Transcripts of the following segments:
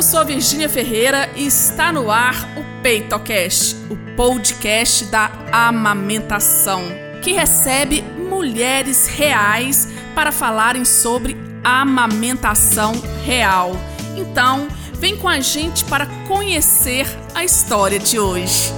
Eu sou a Virgínia Ferreira e está no ar o PeitoCast, o podcast da amamentação, que recebe mulheres reais para falarem sobre amamentação real. Então, vem com a gente para conhecer a história de hoje.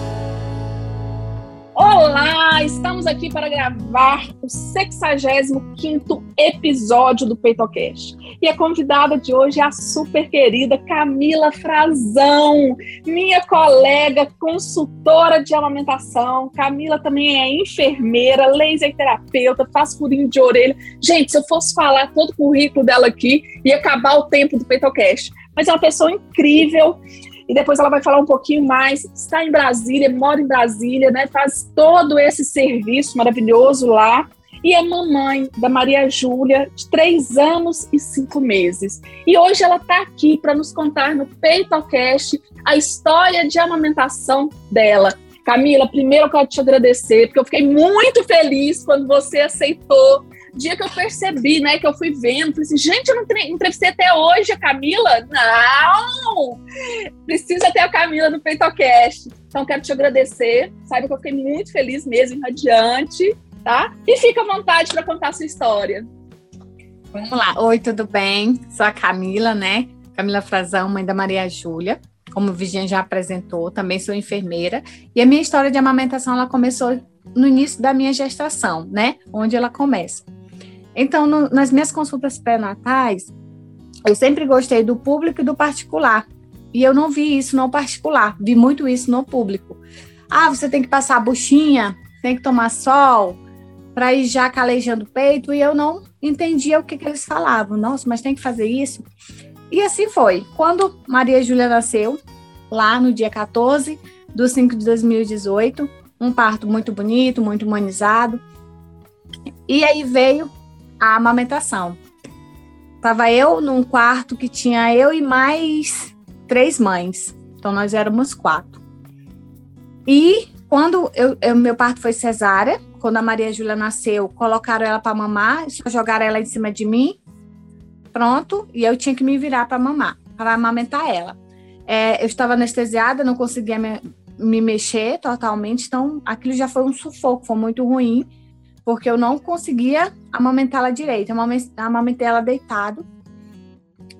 Olá, estamos aqui para gravar o 65º episódio do PeitoCast. E a convidada de hoje é a super querida Camila Frazão, minha colega consultora de amamentação. Camila também é enfermeira, laser terapeuta, faz furinho de orelha. Gente, se eu fosse falar todo o currículo dela aqui, ia acabar o tempo do PeitoCast. Mas é uma pessoa incrível e depois ela vai falar um pouquinho mais. Está em Brasília, mora em Brasília, né? Faz todo esse serviço maravilhoso lá. E é mamãe da Maria Júlia, de três anos e cinco meses. E hoje ela está aqui para nos contar no PeitoCast a história de amamentação dela. Camila, primeiro eu quero te agradecer, porque eu fiquei muito feliz quando você aceitou dia que eu percebi, né, que eu fui vendo, falei assim, gente, eu não entrevistei até hoje a Camila? Não! Precisa ter a Camila no PeitoCast. Então, quero te agradecer. Saiba que eu fiquei muito feliz mesmo, radiante, tá? E fica à vontade para contar a sua história. Vamos lá. Oi, tudo bem? Sou a Camila, né? Camila Frazão, mãe da Maria Júlia. Como o Virginia já apresentou, também sou enfermeira. E a minha história de amamentação, ela começou no início da minha gestação, né? Onde ela começa. Então, no, nas minhas consultas pré-natais, eu sempre gostei do público e do particular. E eu não vi isso no particular, vi muito isso no público. Ah, você tem que passar a buchinha, tem que tomar sol, para ir já calejando o peito, e eu não entendia o que, que eles falavam. Nossa, mas tem que fazer isso? E assim foi. Quando Maria Júlia nasceu, lá no dia 14 de 5 de 2018, um parto muito bonito, muito humanizado. E aí veio a amamentação. Tava eu num quarto que tinha eu e mais três mães. Então nós éramos quatro. E quando eu, eu meu parto foi cesárea, quando a Maria Júlia nasceu, colocaram ela para mamar, jogaram ela em cima de mim. Pronto, e eu tinha que me virar para mamar, para amamentar ela. É, eu estava anestesiada, não conseguia me, me mexer totalmente, então aquilo já foi um sufoco, foi muito ruim porque eu não conseguia amamentá-la direito. Eu amamentei ela deitado,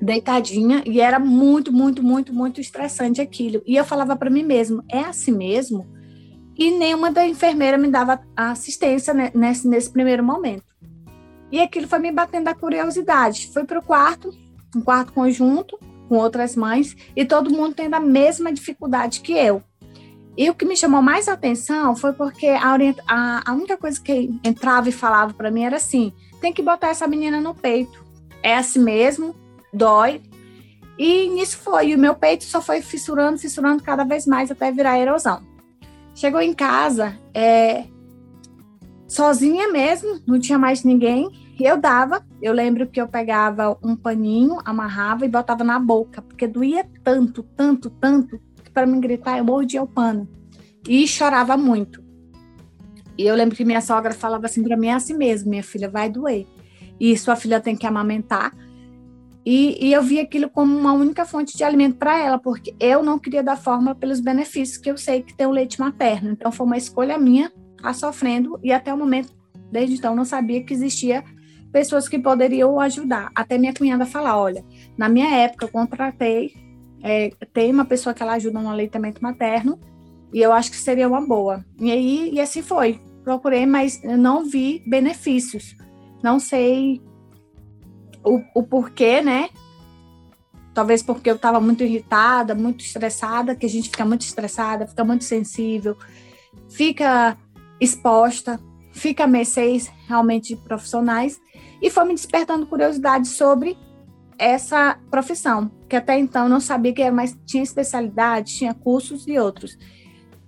deitadinha, e era muito, muito, muito, muito estressante aquilo. E eu falava para mim mesmo, é assim mesmo? E nenhuma da enfermeira me dava assistência nesse, nesse primeiro momento. E aquilo foi me batendo a curiosidade. Fui para o quarto, um quarto conjunto, com outras mães, e todo mundo tendo a mesma dificuldade que eu. E o que me chamou mais atenção foi porque a, a, a única coisa que entrava e falava para mim era assim: tem que botar essa menina no peito. É assim mesmo, dói. E nisso foi. E o meu peito só foi fissurando, fissurando cada vez mais até virar erosão. Chegou em casa, é, sozinha mesmo, não tinha mais ninguém. E eu dava, eu lembro que eu pegava um paninho, amarrava e botava na boca, porque doía tanto, tanto, tanto, para me gritar, eu mordia o pano. E chorava muito. E eu lembro que minha sogra falava assim para mim, é assim mesmo, minha filha, vai doer. E sua filha tem que amamentar. E, e eu vi aquilo como uma única fonte de alimento para ela, porque eu não queria dar forma pelos benefícios que eu sei que tem o leite materno. Então foi uma escolha minha estar tá sofrendo e até o momento, desde então, não sabia que existia pessoas que poderiam ajudar. Até minha cunhada falar, olha, na minha época eu contratei é, tem uma pessoa que ela ajuda no aleitamento materno e eu acho que seria uma boa. E aí, e assim foi. Procurei, mas não vi benefícios. Não sei o, o porquê, né? Talvez porque eu estava muito irritada, muito estressada, que a gente fica muito estressada, fica muito sensível, fica exposta, fica a mercês realmente de profissionais, e foi me despertando curiosidade sobre essa profissão, que até então não sabia que era, mas tinha especialidade, tinha cursos e outros.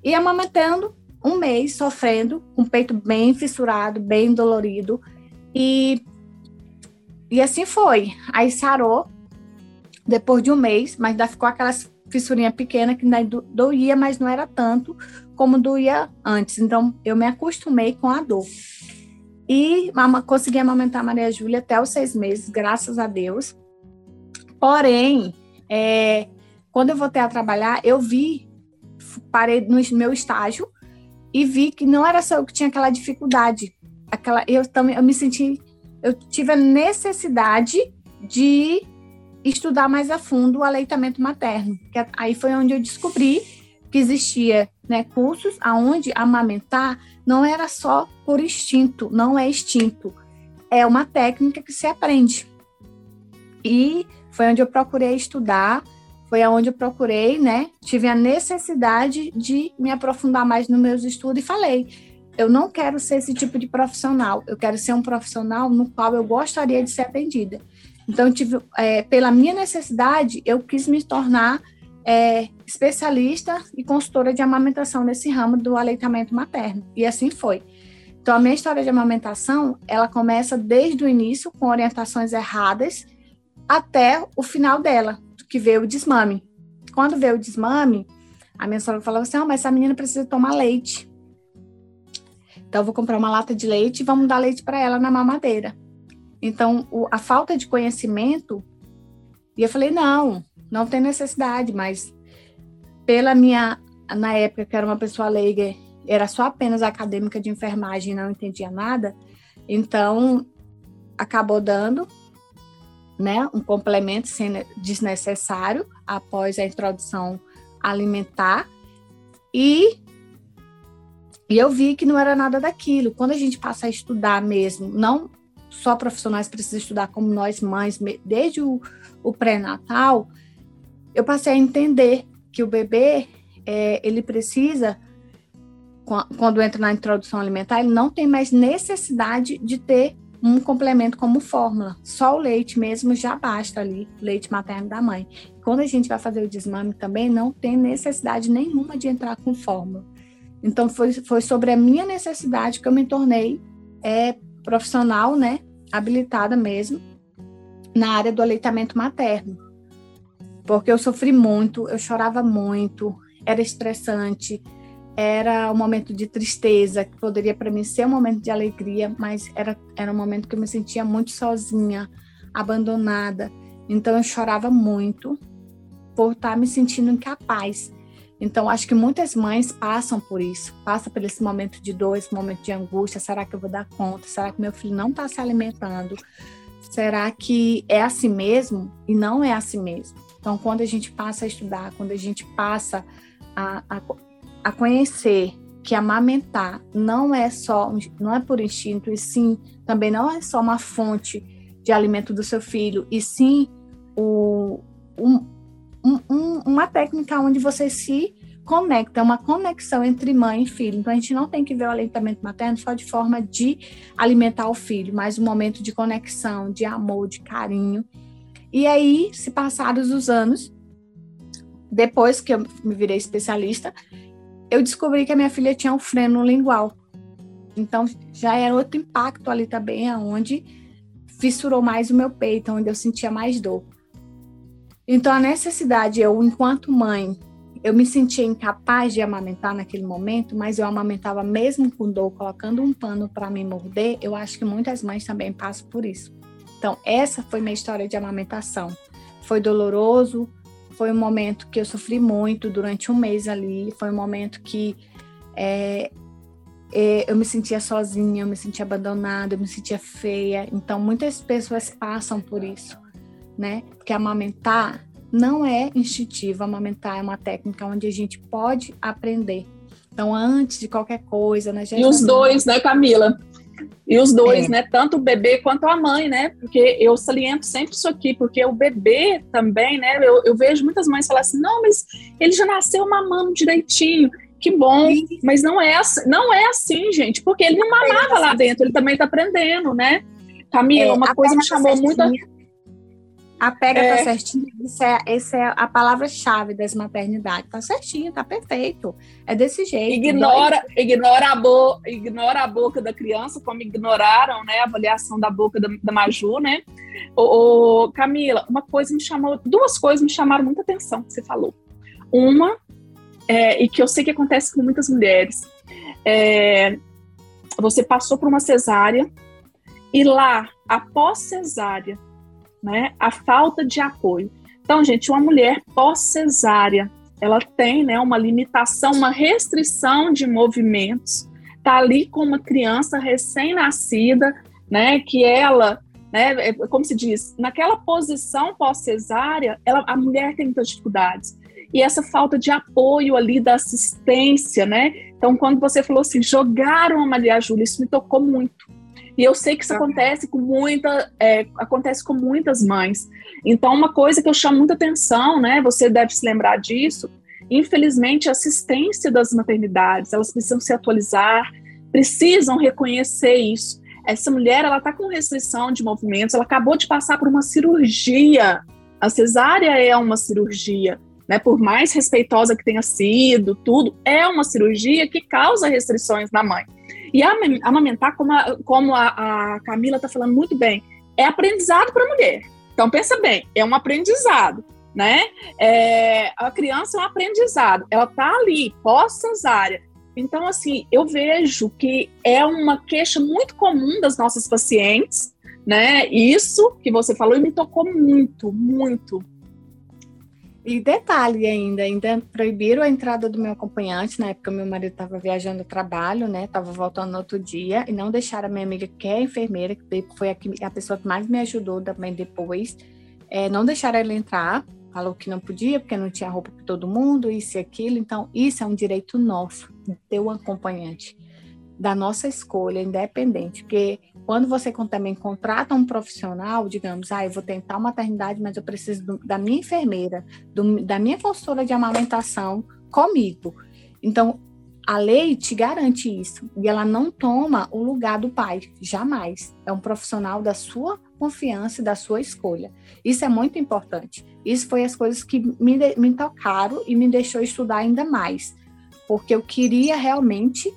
E amamentando um mês, sofrendo, com o peito bem fissurado, bem dolorido, e, e assim foi. Aí sarou, depois de um mês, mas ainda ficou aquelas fissurinha pequena que ainda doía, mas não era tanto como doía antes. Então, eu me acostumei com a dor. E consegui amamentar a Maria Júlia até os seis meses, graças a Deus. Porém, é, quando eu voltei a trabalhar, eu vi, parei no meu estágio e vi que não era só eu que tinha aquela dificuldade. Aquela, eu também eu me senti, eu tive a necessidade de estudar mais a fundo o aleitamento materno. Que aí foi onde eu descobri que existia né, cursos aonde amamentar não era só por instinto, não é instinto, é uma técnica que se aprende. E foi onde eu procurei estudar, foi aonde eu procurei, né? Tive a necessidade de me aprofundar mais nos meus estudos e falei: eu não quero ser esse tipo de profissional, eu quero ser um profissional no qual eu gostaria de ser atendida. Então, tive, é, pela minha necessidade, eu quis me tornar é, especialista e consultora de amamentação nesse ramo do aleitamento materno. E assim foi. Então, a minha história de amamentação, ela começa desde o início, com orientações erradas, até o final dela, que veio o desmame. Quando veio o desmame, a minha sogra falava assim, oh, mas essa menina precisa tomar leite. Então, eu vou comprar uma lata de leite e vamos dar leite para ela na mamadeira. Então, o, a falta de conhecimento, e eu falei, não, não tem necessidade, mas pela minha, na época que era uma pessoa leiga, era só apenas acadêmica de enfermagem não entendia nada, então acabou dando né, um complemento desnecessário após a introdução alimentar e e eu vi que não era nada daquilo. Quando a gente passa a estudar mesmo, não só profissionais precisam estudar, como nós mães, desde o, o pré-natal, eu passei a entender que o bebê, é, ele precisa, quando entra na introdução alimentar, ele não tem mais necessidade de ter um complemento como fórmula. Só o leite mesmo já basta ali, leite materno da mãe. Quando a gente vai fazer o desmame também, não tem necessidade nenhuma de entrar com fórmula. Então, foi, foi sobre a minha necessidade que eu me tornei é, profissional, né, habilitada mesmo, na área do aleitamento materno. Porque eu sofri muito, eu chorava muito, era estressante, era um momento de tristeza, que poderia para mim ser um momento de alegria, mas era, era um momento que eu me sentia muito sozinha, abandonada. Então eu chorava muito por estar me sentindo incapaz então, acho que muitas mães passam por isso, passam por esse momento de dor, esse momento de angústia. Será que eu vou dar conta? Será que meu filho não está se alimentando? Será que é assim mesmo? E não é assim mesmo. Então, quando a gente passa a estudar, quando a gente passa a, a, a conhecer que amamentar não é só, não é por instinto, e sim, também não é só uma fonte de alimento do seu filho, e sim o, um, um, um, uma técnica onde você se conecta, uma conexão entre mãe e filho. Então, a gente não tem que ver o aleitamento materno só de forma de alimentar o filho, mas um momento de conexão, de amor, de carinho. E aí, se passados os anos, depois que eu me virei especialista, eu descobri que a minha filha tinha um freno lingual. Então, já era outro impacto ali também, aonde fissurou mais o meu peito, onde eu sentia mais dor. Então, a necessidade, eu, enquanto mãe, eu me sentia incapaz de amamentar naquele momento, mas eu amamentava mesmo com dor, colocando um pano para me morder. Eu acho que muitas mães também passam por isso. Então, essa foi minha história de amamentação. Foi doloroso, foi um momento que eu sofri muito durante um mês ali, foi um momento que é, é, eu me sentia sozinha, eu me sentia abandonada, eu me sentia feia. Então, muitas pessoas passam por isso né? Porque amamentar não é instintivo, amamentar é uma técnica onde a gente pode aprender. Então, antes de qualquer coisa, né? E os dois, né, Camila? E os dois, é. né? Tanto o bebê quanto a mãe, né? Porque eu saliento sempre isso aqui, porque o bebê também, né? Eu, eu vejo muitas mães falar assim: não, mas ele já nasceu mamando direitinho. Que bom, mas não é, assim, não é assim, gente, porque ele não mamava lá dentro, ele também está aprendendo, né? Camila, é, uma coisa me chamou muito. A pega tá é. tá certinho. Essa é, essa é a palavra-chave das maternidades. Tá certinho, tá perfeito. É desse jeito. Ignora, ignora, a, bo, ignora a boca da criança, como ignoraram né, a avaliação da boca da, da Maju, né? Ô, ô, Camila, uma coisa me chamou, duas coisas me chamaram muita atenção que você falou. Uma, é, e que eu sei que acontece com muitas mulheres, é, você passou por uma cesárea e lá, após cesárea, né? A falta de apoio. Então, gente, uma mulher pós-cesárea, ela tem né, uma limitação, uma restrição de movimentos, tá ali com uma criança recém-nascida, né, que ela, né, é, como se diz, naquela posição pós-cesárea, a mulher tem muitas dificuldades. E essa falta de apoio ali da assistência, né? Então, quando você falou assim, jogaram a Maria Júlia, isso me tocou muito. E eu sei que isso acontece com muita, é, acontece com muitas mães. Então, uma coisa que eu chamo muita atenção, né? Você deve se lembrar disso. Infelizmente, a assistência das maternidades, elas precisam se atualizar, precisam reconhecer isso. Essa mulher, ela está com restrição de movimentos, ela acabou de passar por uma cirurgia. A cesárea é uma cirurgia, né? Por mais respeitosa que tenha sido, tudo, é uma cirurgia que causa restrições na mãe. E amamentar, como a, como a, a Camila está falando muito bem, é aprendizado para a mulher. Então, pensa bem, é um aprendizado, né? É, a criança é um aprendizado, ela está ali, pós-cesárea. Então, assim, eu vejo que é uma queixa muito comum das nossas pacientes, né? Isso que você falou e me tocou muito, muito. E detalhe ainda, ainda proibiram a entrada do meu acompanhante, na época meu marido estava viajando a trabalho, né, estava voltando no outro dia, e não deixaram a minha amiga, que é enfermeira, que foi a, que, a pessoa que mais me ajudou também depois, é, não deixaram ela entrar, falou que não podia, porque não tinha roupa para todo mundo, isso e aquilo, então isso é um direito nosso, ter um acompanhante da nossa escolha, independente, porque quando você também contrata um profissional, digamos, ah, eu vou tentar maternidade, mas eu preciso do, da minha enfermeira, do, da minha consultora de amamentação comigo. Então, a lei te garante isso, e ela não toma o lugar do pai, jamais. É um profissional da sua confiança e da sua escolha. Isso é muito importante. Isso foi as coisas que me, me tocaram e me deixou estudar ainda mais, porque eu queria realmente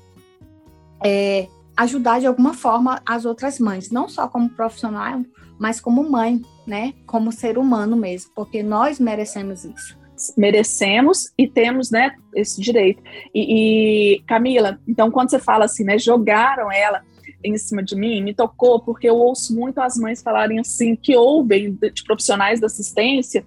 é, ajudar de alguma forma as outras mães, não só como profissional, mas como mãe, né? Como ser humano mesmo, porque nós merecemos isso. Merecemos e temos, né, esse direito. E, e Camila, então quando você fala assim, né, jogaram ela em cima de mim, me tocou porque eu ouço muito as mães falarem assim que ouvem de, profissionais da assistência,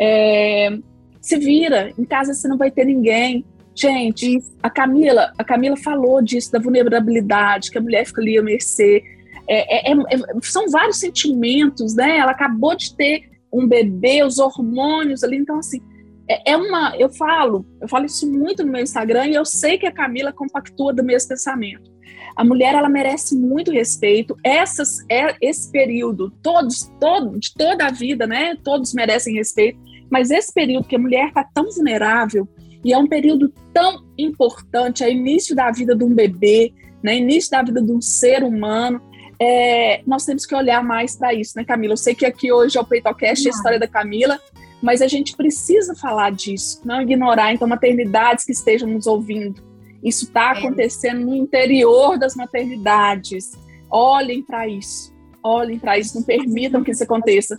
é, se vira, em casa você não vai ter ninguém, Gente, a Camila, a Camila falou disso, da vulnerabilidade, que a mulher fica ali a mercê. É, é, é, é, são vários sentimentos, né? Ela acabou de ter um bebê, os hormônios ali, então assim, é, é, uma, eu falo, eu falo isso muito no meu Instagram e eu sei que a Camila compactua do mesmo pensamento. A mulher ela merece muito respeito. Essas é esse período, todos, todo, de toda a vida, né? Todos merecem respeito. Mas esse período que a mulher está tão vulnerável, e é um período tão importante, é início da vida de um bebê, né, início da vida de um ser humano. É, nós temos que olhar mais para isso, né, Camila? Eu sei que aqui hoje é o Peitocast, a história da Camila, mas a gente precisa falar disso, não ignorar, então, maternidades que estejam nos ouvindo. Isso está é. acontecendo no interior das maternidades. Olhem para isso, olhem para isso, não permitam que isso aconteça.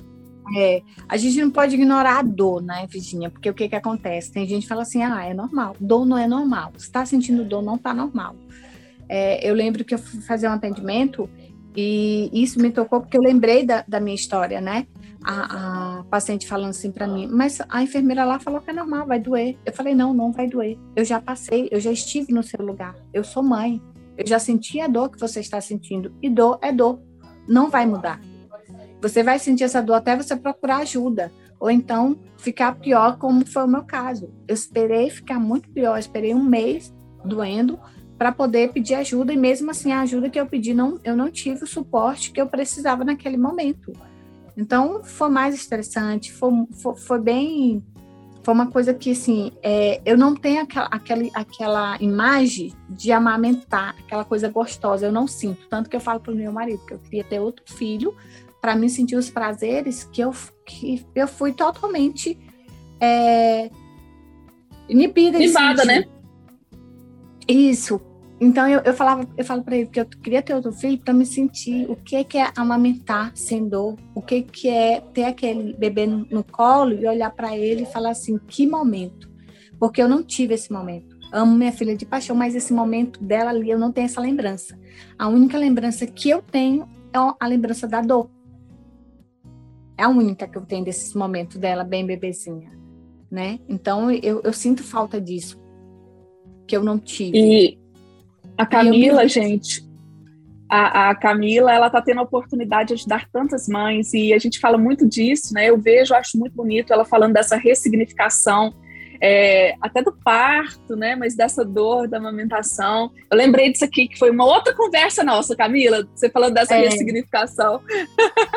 É, a gente não pode ignorar a dor, né, Virginia? Porque o que que acontece? Tem gente que fala assim, ah, é normal. Dor não é normal. Se está sentindo dor, não está normal. É, eu lembro que eu fui fazer um atendimento e isso me tocou porque eu lembrei da, da minha história, né? A, a paciente falando assim para mim, mas a enfermeira lá falou que é normal, vai doer. Eu falei, não, não vai doer. Eu já passei, eu já estive no seu lugar. Eu sou mãe. Eu já senti a dor que você está sentindo. E dor é dor. Não vai mudar. Você vai sentir essa dor até você procurar ajuda, ou então ficar pior, como foi o meu caso. Eu esperei ficar muito pior, esperei um mês doendo para poder pedir ajuda e mesmo assim a ajuda que eu pedi não eu não tive o suporte que eu precisava naquele momento. Então foi mais estressante, foi, foi, foi bem foi uma coisa que assim é, eu não tenho aquela, aquela, aquela imagem de amamentar, aquela coisa gostosa, eu não sinto tanto que eu falo para o meu marido que eu queria ter outro filho para mim sentir os prazeres que eu, que eu fui totalmente é, inibida. Inibada, né? Isso. Então eu, eu falava, eu falo para ele que eu queria ter outro filho para me sentir o que é, que é amamentar sem dor, o que que é ter aquele bebê no, no colo e olhar para ele e falar assim, que momento, porque eu não tive esse momento. Amo minha filha de paixão, mas esse momento dela ali eu não tenho essa lembrança. A única lembrança que eu tenho é a lembrança da dor É a única que eu tenho desses momentos dela bem bebezinha, né? Então eu, eu sinto falta disso que eu não tive. E a Camila, e gente, a, a, Camila, ela está tendo a oportunidade de ajudar tantas mães e a gente fala muito disso, né? Eu vejo, acho muito bonito ela falando dessa ressignificação é, até do parto, né? Mas dessa dor da amamentação. Eu lembrei disso aqui, que foi uma outra conversa nossa, Camila, você falando dessa é. ressignificação.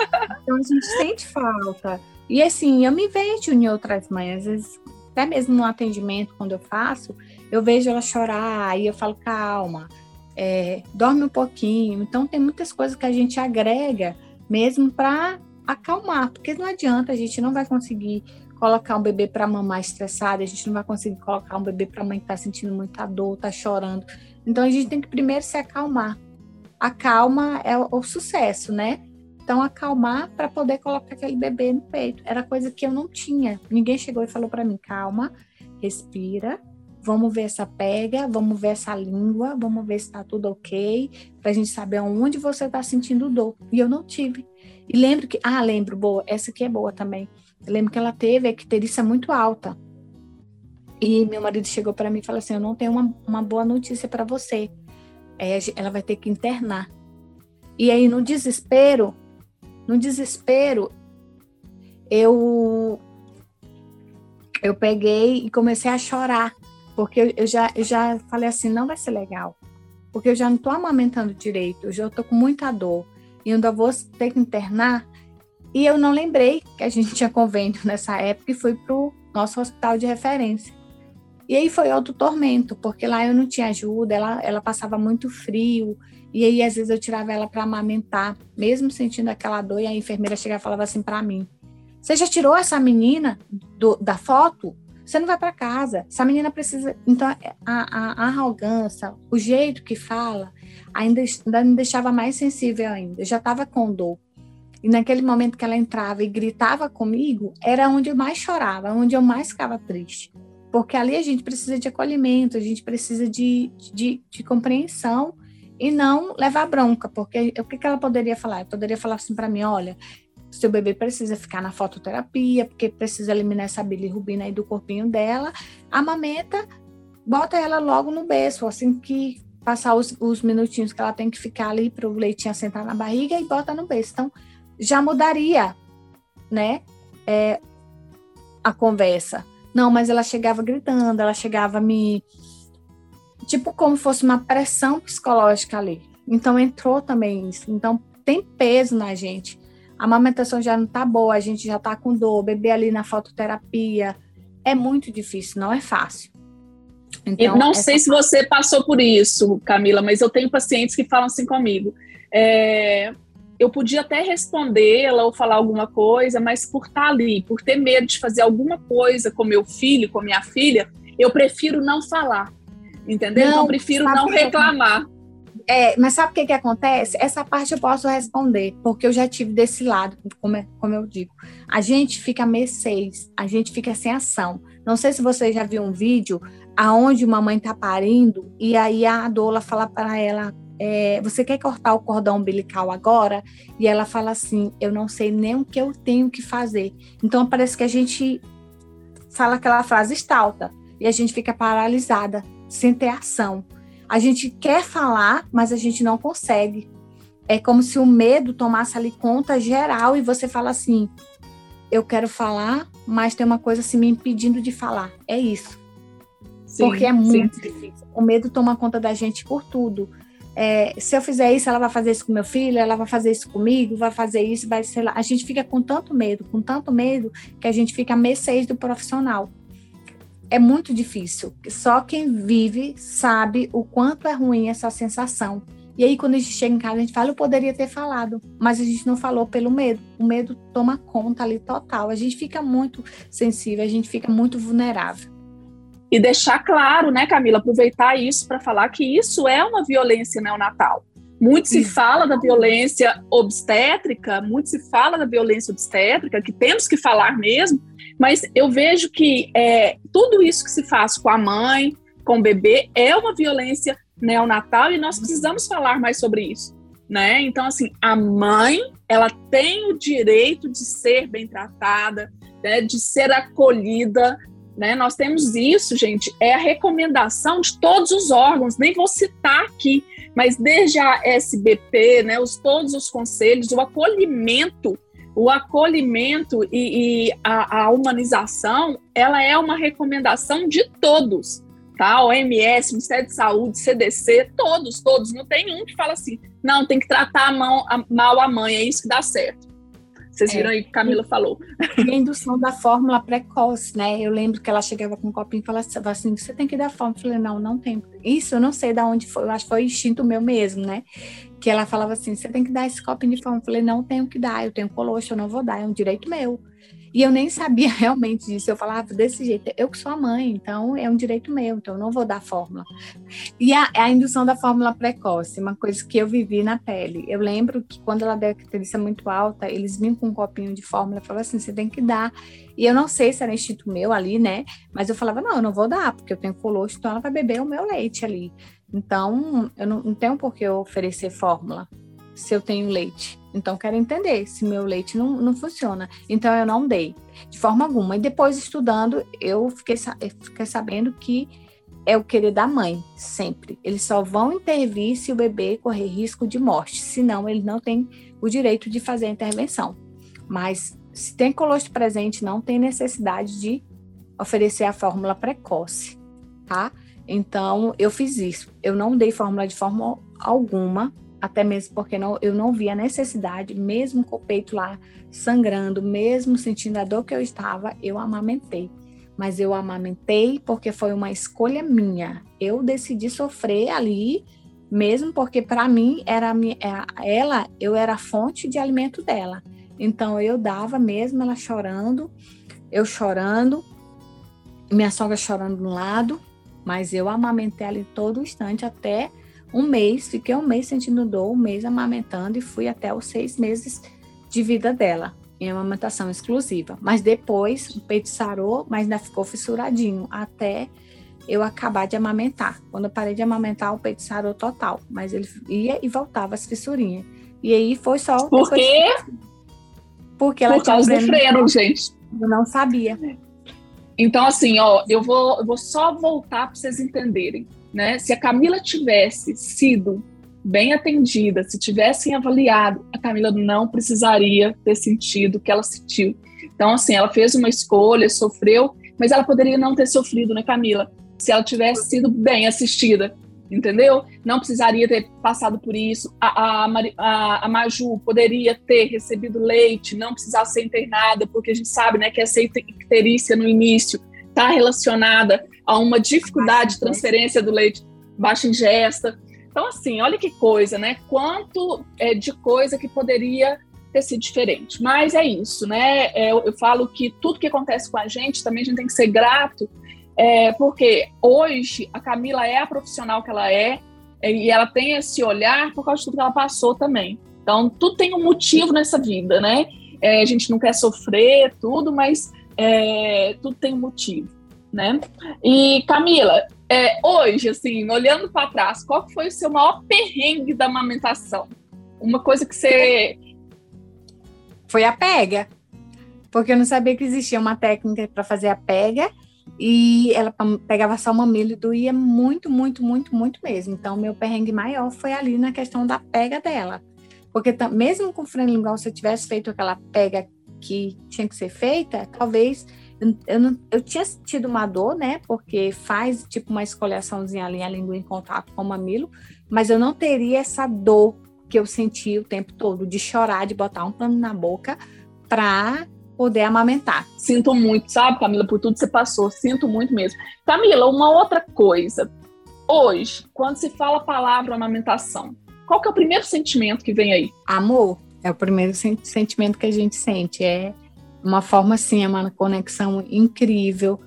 Então a gente sente falta. E assim, eu me vejo em outras mães, às vezes, até mesmo no atendimento, quando eu faço, eu vejo ela chorar, aí eu falo, calma, é, dorme um pouquinho. Então tem muitas coisas que a gente agrega mesmo para acalmar, porque não adianta, a gente não vai conseguir colocar um bebê para mamar estressada, a gente não vai conseguir colocar um bebê para mãe que está sentindo muita dor, está chorando. Então a gente tem que primeiro se acalmar. A calma é o sucesso, né? Então acalmar para poder colocar aquele bebê no peito. Era coisa que eu não tinha. Ninguém chegou e falou para mim: calma, respira, vamos ver essa pega, vamos ver essa língua, vamos ver se está tudo ok, para a gente saber onde você está sentindo dor. E eu não tive. E lembro que, ah, lembro, boa, essa aqui é boa também. Eu lembro que ela teve a icterícia muito alta. E meu marido chegou para mim e falou assim: Eu não tenho uma, uma boa notícia para você. É, ela vai ter que internar. E aí, no desespero, no desespero, eu eu peguei e comecei a chorar, porque eu, já, eu já falei assim: não vai ser legal, porque eu já não estou amamentando direito, eu já estou com muita dor, e ainda vou ter que internar. E eu não lembrei que a gente tinha convênio nessa época e fui para o nosso hospital de referência. E aí foi outro tormento, porque lá eu não tinha ajuda, ela, ela passava muito frio, e aí às vezes eu tirava ela para amamentar, mesmo sentindo aquela dor, e a enfermeira chegava e falava assim para mim: Você já tirou essa menina do, da foto? Você não vai para casa. Essa menina precisa. Então, a, a, a, arrogância, o jeito que fala, ainda, ainda me deixava mais sensível ainda. Eu já estava com dor. E naquele momento que ela entrava e gritava comigo, era onde eu mais chorava, onde eu mais ficava triste. Porque ali a gente precisa de acolhimento, a gente precisa de, de, de compreensão e não levar bronca. Porque o que, que ela poderia falar? Ela poderia falar assim para mim: olha, seu bebê precisa ficar na fototerapia, porque precisa eliminar essa bilirrubina aí do corpinho dela, amamenta, bota ela logo no berço, assim que passar os, os minutinhos que ela tem que ficar ali para o leitinho assentar na barriga e bota no berço. Então, já mudaria, né, é, a conversa. Não, mas ela chegava gritando, ela chegava me. Tipo, como fosse uma pressão psicológica ali. Então, entrou também isso. Então, tem peso na gente. A amamentação já não tá boa, a gente já tá com dor, beber ali na fototerapia. É muito difícil, não é fácil. Então, e não sei se você passou por isso, Camila, mas eu tenho pacientes que falam assim comigo. É, eu podia até respondê-la ou falar alguma coisa, mas por estar ali, por ter medo de fazer alguma coisa com meu filho, com minha filha, eu prefiro não falar. Entendeu? Não, então, prefiro não reclamar. É, mas sabe o que, que acontece? Essa parte eu posso responder, porque eu já tive desse lado, como, é, como eu digo. A gente fica mercês, a gente fica sem ação. Não sei se você já viu um vídeo aonde uma mãe está parindo e aí a doula fala para ela é, você quer cortar o cordão umbilical agora? E ela fala assim, eu não sei nem o que eu tenho que fazer. Então parece que a gente fala aquela frase estalta e a gente fica paralisada, sem ter ação. A gente quer falar, mas a gente não consegue. É como se o medo tomasse ali conta geral e você fala assim: eu quero falar, mas tem uma coisa assim me impedindo de falar. É isso. Sim, Porque é muito sim. difícil. O medo toma conta da gente por tudo é, se eu fizer isso, ela vai fazer isso com meu filho, ela vai fazer isso comigo, vai fazer isso, vai ser lá. A gente fica com tanto medo, com tanto medo, que a gente fica mercês do profissional. É muito difícil. Só quem vive sabe o quanto é ruim essa sensação. E aí, quando a gente chega em casa, a gente fala, eu poderia ter falado, mas a gente não falou pelo medo. O medo toma conta ali total. A gente fica muito sensível, a gente fica muito vulnerável e deixar claro, né, Camila, aproveitar isso para falar que isso é uma violência neonatal. Muito se fala da violência obstétrica, muito se fala da violência obstétrica, que temos que falar mesmo, mas eu vejo que é, tudo isso que se faz com a mãe, com o bebê, é uma violência neonatal e nós precisamos falar mais sobre isso. né? Então, assim, a mãe, ela tem o direito de ser bem tratada, né, de ser acolhida, né? Nós temos isso, gente, é a recomendação de todos os órgãos, nem vou citar aqui, mas desde a SBP, né, os, todos os conselhos, o acolhimento, o acolhimento e, e a, a humanização, ela é uma recomendação de todos, tá? OMS, Ministério de Saúde, CDC, todos, todos. Não tem um que fala assim, não, tem que tratar a mão, a, mal a mãe, é isso que dá certo. Vocês viram é. aí que Camila falou. E a indução da fórmula precoce, né? Eu lembro que ela chegava com um copinho e falava assim: você tem que dar fórmula. Eu falei: não, não tem. Isso eu não sei de onde foi, eu acho que foi instinto meu mesmo, né? Que ela falava assim: você tem que dar esse copinho de fórmula. Eu falei: não tenho que dar, eu tenho colostro, eu não vou dar, é um direito meu. E eu nem sabia realmente disso. Eu falava desse jeito, eu que sou a mãe, então é um direito meu, então eu não vou dar fórmula. E a, a indução da fórmula precoce, uma coisa que eu vivi na pele. Eu lembro que quando ela deu a característica muito alta, eles vinham com um copinho de fórmula e falavam assim: você tem que dar. E eu não sei se era instinto meu ali, né? Mas eu falava: não, eu não vou dar, porque eu tenho colostro, então ela vai beber o meu leite ali. Então, eu não, não tenho por que eu oferecer fórmula se eu tenho leite. Então, quero entender se meu leite não, não funciona. Então, eu não dei, de forma alguma. E depois, estudando, eu fiquei, fiquei sabendo que é o querer da mãe, sempre. Eles só vão intervir se o bebê correr risco de morte, senão ele não tem o direito de fazer a intervenção. Mas se tem colostro presente, não tem necessidade de oferecer a fórmula precoce, tá? Então, eu fiz isso. Eu não dei fórmula de forma alguma, até mesmo porque não, eu não via necessidade, mesmo com o peito lá sangrando, mesmo sentindo a dor que eu estava, eu amamentei. Mas eu amamentei porque foi uma escolha minha. Eu decidi sofrer ali, mesmo porque para mim era é, ela, eu era a fonte de alimento dela. Então eu dava mesmo ela chorando, eu chorando, minha sogra chorando de um lado, mas eu amamentei ela em todo instante até um mês, fiquei um mês sentindo dor, um mês amamentando e fui até os seis meses de vida dela, em amamentação exclusiva. Mas depois o peito sarou, mas ainda ficou fissuradinho, até eu acabar de amamentar. Quando eu parei de amamentar, o peito sarou total, mas ele ia e voltava as fissurinhas. E aí foi só. Por quê? Porque ela Por causa do freio, gente. Eu não sabia. Então, assim, ó, eu vou, eu vou só voltar para vocês entenderem né? Se a Camila tivesse sido bem atendida, se tivessem avaliado, a Camila não precisaria ter sentido o que ela sentiu. Então, assim, ela fez uma escolha, sofreu, mas ela poderia não ter sofrido, né, Camila? Se ela tivesse sido bem assistida, entendeu? Não precisaria ter passado por isso. A, a, a, a Maju poderia ter recebido leite, não precisar ser internada, porque a gente sabe, né, que essa icterícia no início está relacionada a uma dificuldade de transferência do leite baixa ingesta. Então, assim, olha que coisa, né? Quanto é, de coisa que poderia ter sido diferente. Mas é isso, né? É, eu, eu, falo que tudo que acontece com a gente também a gente tem que ser grato, é, porque hoje a Camila é a profissional que ela é, é, e ela tem esse olhar por causa de tudo que ela passou também. Então, tudo tem um motivo nessa vida, né? É, a gente não quer sofrer, tudo, mas é, tudo tem um motivo né? E Camila, é, hoje, assim, olhando para trás, qual foi o seu maior perrengue da amamentação? Uma coisa que você foi a pega, porque eu não sabia que existia uma técnica para fazer a pega e ela pegava só o mamilo e doía muito, muito, muito, muito mesmo. Então, meu perrengue maior foi ali na questão da pega dela. Porque mesmo com o freio lingual, se eu tivesse feito aquela pega que tinha que ser feita, talvez eu, não, eu tinha tido uma dor, né? Porque faz tipo uma escoliaçãozinha ali, a língua em contato com o mamilo, mas eu não teria essa dor que eu senti o tempo todo de chorar, de botar um pano na boca para poder amamentar. Sinto muito, sabe, Camila, por tudo que você passou. Sinto muito mesmo. Camila, uma outra coisa. Hoje, quando se fala a palavra amamentação, qual que é o primeiro sentimento que vem aí? Amor. É o primeiro sentimento que a gente sente. É uma forma assim, é uma conexão incrível.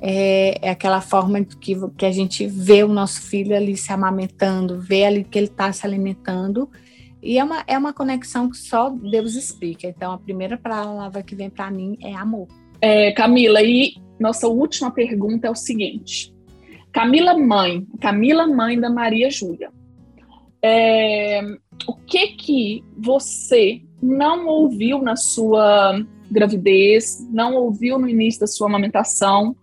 É, é, aquela forma que, que a gente vê o nosso filho ali se amamentando, vê ali que ele está se alimentando. E é uma, é uma conexão que só Deus explica. Então, a primeira palavra que vem para mim é amor. É, Camila, e nossa última pergunta é o seguinte. Camila mãe, Camila mãe da Maria Júlia. É, o que que você não ouviu na sua gravidez, não ouviu no início da sua amamentação,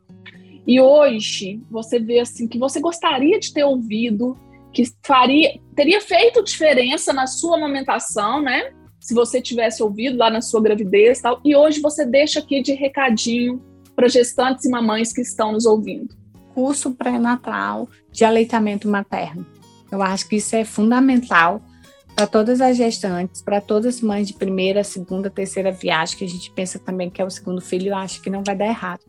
e hoje você vê assim que você gostaria de ter ouvido, que faria, teria feito diferença na sua amamentação, né? Se você tivesse ouvido lá na sua gravidez, tal. E hoje você deixa aqui de recadinho para gestantes e mamães que estão nos ouvindo. Curso pré-natal de aleitamento materno. Eu acho que isso é fundamental para todas as gestantes, para todas as mães de primeira, segunda, terceira viagem, que a gente pensa também que é o segundo filho, eu acho que não vai dar errado.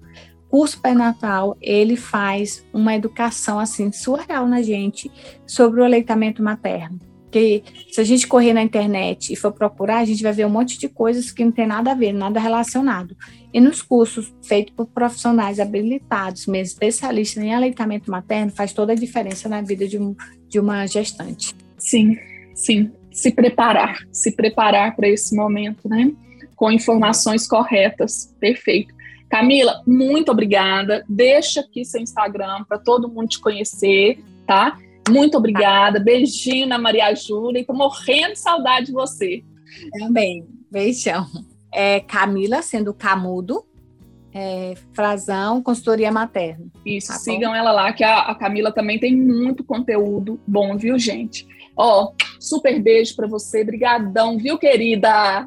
Curso pré-natal, ele faz uma educação assim surreal na gente sobre o aleitamento materno. Que se a gente correr na internet e for procurar, a gente vai ver um monte de coisas que não tem nada a ver, nada relacionado. E nos cursos feitos por profissionais habilitados, mesmo especialistas em aleitamento materno, faz toda a diferença na vida de, um, de uma gestante. Sim, sim, se preparar, se preparar para esse momento, né? Com informações corretas. Perfeito. Camila, muito obrigada. Deixa aqui seu Instagram para todo mundo te conhecer, tá? Muito obrigada. Beijinho na Maria Júlia. Estou morrendo de saudade de você. Também. Beijão. É Camila, sendo Camudo, é, Frazão, consultoria materna. Isso, tá sigam ela lá, que a, a, Camila também tem muito conteúdo bom, viu, gente? Ó, super beijo para você, brigadão, viu, querida?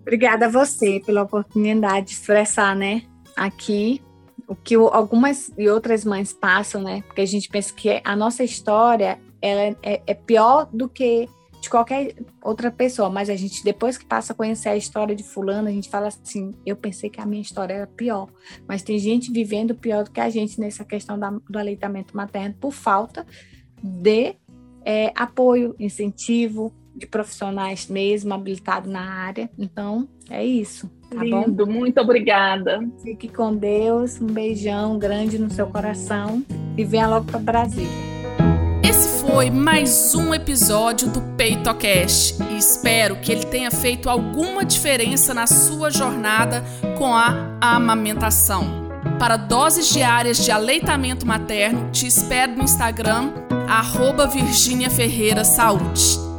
Obrigada a você pela oportunidade de expressar, né, aqui o que algumas e outras mães passam, né? Porque a gente pensa que a nossa história ela é, é pior do que de qualquer outra pessoa, mas a gente depois que passa a conhecer a história de fulano, a gente fala assim, eu pensei que a minha história era pior, mas tem gente vivendo pior do que a gente nessa questão da, do aleitamento materno por falta de é, apoio, incentivo de profissionais mesmo habilitados na área. Então, é isso. Tá Lindo, bom? muito obrigada. Fique com Deus, um beijão grande no seu coração e venha logo para Brasília. Esse foi mais um episódio do PeitoCast e espero que ele tenha feito alguma diferença na sua jornada com a amamentação. Para doses diárias de aleitamento materno, te espero no Instagram, arroba Ferreira Saúde.